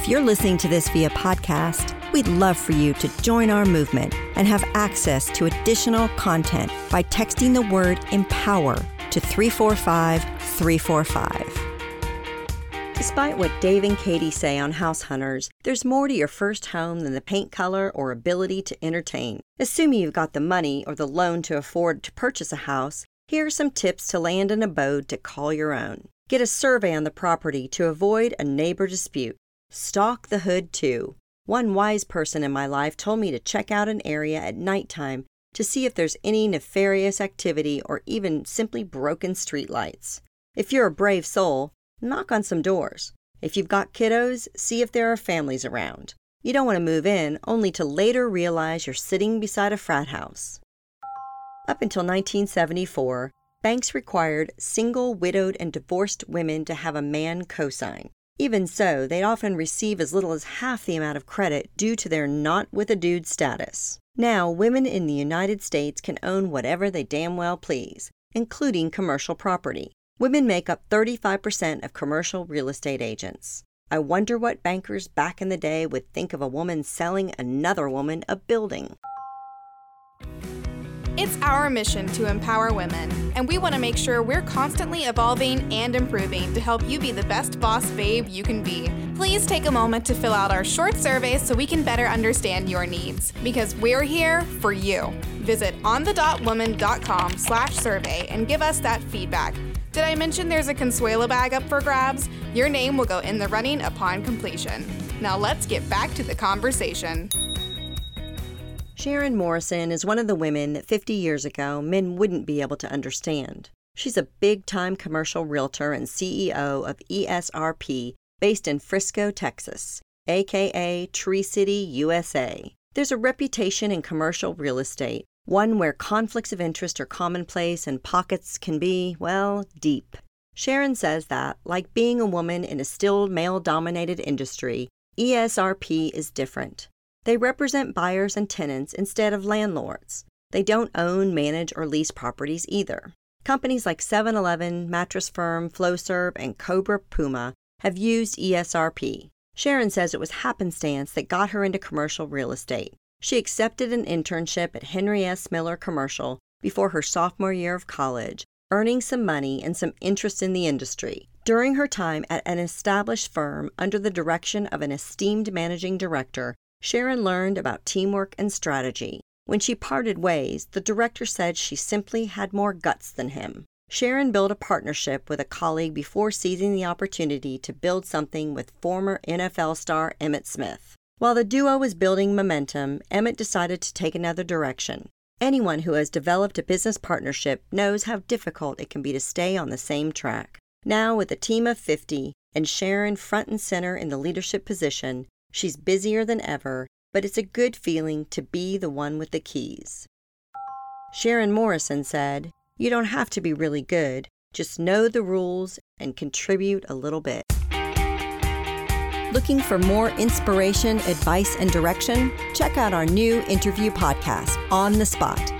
If you're listening to this via podcast, we'd love for you to join our movement and have access to additional content by texting the word empower to 345 345. Despite what Dave and Katie say on House Hunters, there's more to your first home than the paint color or ability to entertain. Assuming you've got the money or the loan to afford to purchase a house, here are some tips to land an abode to call your own. Get a survey on the property to avoid a neighbor dispute. Stalk the hood too. One wise person in my life told me to check out an area at nighttime to see if there's any nefarious activity or even simply broken streetlights. If you're a brave soul, knock on some doors. If you've got kiddos, see if there are families around. You don't want to move in only to later realize you're sitting beside a frat house. Up until 1974, banks required single, widowed, and divorced women to have a man cosign. Even so, they'd often receive as little as half the amount of credit due to their not with a dude status. Now, women in the United States can own whatever they damn well please, including commercial property. Women make up 35% of commercial real estate agents. I wonder what bankers back in the day would think of a woman selling another woman a building. It's our mission to empower women, and we want to make sure we're constantly evolving and improving to help you be the best boss babe you can be. Please take a moment to fill out our short survey so we can better understand your needs, because we're here for you. Visit onthedotwoman.com slash survey and give us that feedback. Did I mention there's a Consuela bag up for grabs? Your name will go in the running upon completion. Now let's get back to the conversation. Sharon Morrison is one of the women that 50 years ago men wouldn't be able to understand. She's a big time commercial realtor and CEO of ESRP based in Frisco, Texas, aka Tree City, USA. There's a reputation in commercial real estate one where conflicts of interest are commonplace and pockets can be, well, deep. Sharon says that, like being a woman in a still male dominated industry, ESRP is different. They represent buyers and tenants instead of landlords. They don't own, manage, or lease properties either. Companies like 7 Eleven, Mattress Firm, Flowserve, and Cobra Puma have used ESRP. Sharon says it was happenstance that got her into commercial real estate. She accepted an internship at Henry S. Miller Commercial before her sophomore year of college, earning some money and some interest in the industry. During her time at an established firm under the direction of an esteemed managing director, Sharon learned about teamwork and strategy. When she parted ways, the director said she simply had more guts than him. Sharon built a partnership with a colleague before seizing the opportunity to build something with former NFL star Emmitt Smith. While the duo was building momentum, Emmitt decided to take another direction. Anyone who has developed a business partnership knows how difficult it can be to stay on the same track. Now, with a team of 50 and Sharon front and center in the leadership position, she's busier than ever, but it's a good feeling to be the one with the keys. Sharon Morrison said, You don't have to be really good, just know the rules and contribute a little bit. Looking for more inspiration, advice, and direction? Check out our new interview podcast, On the Spot.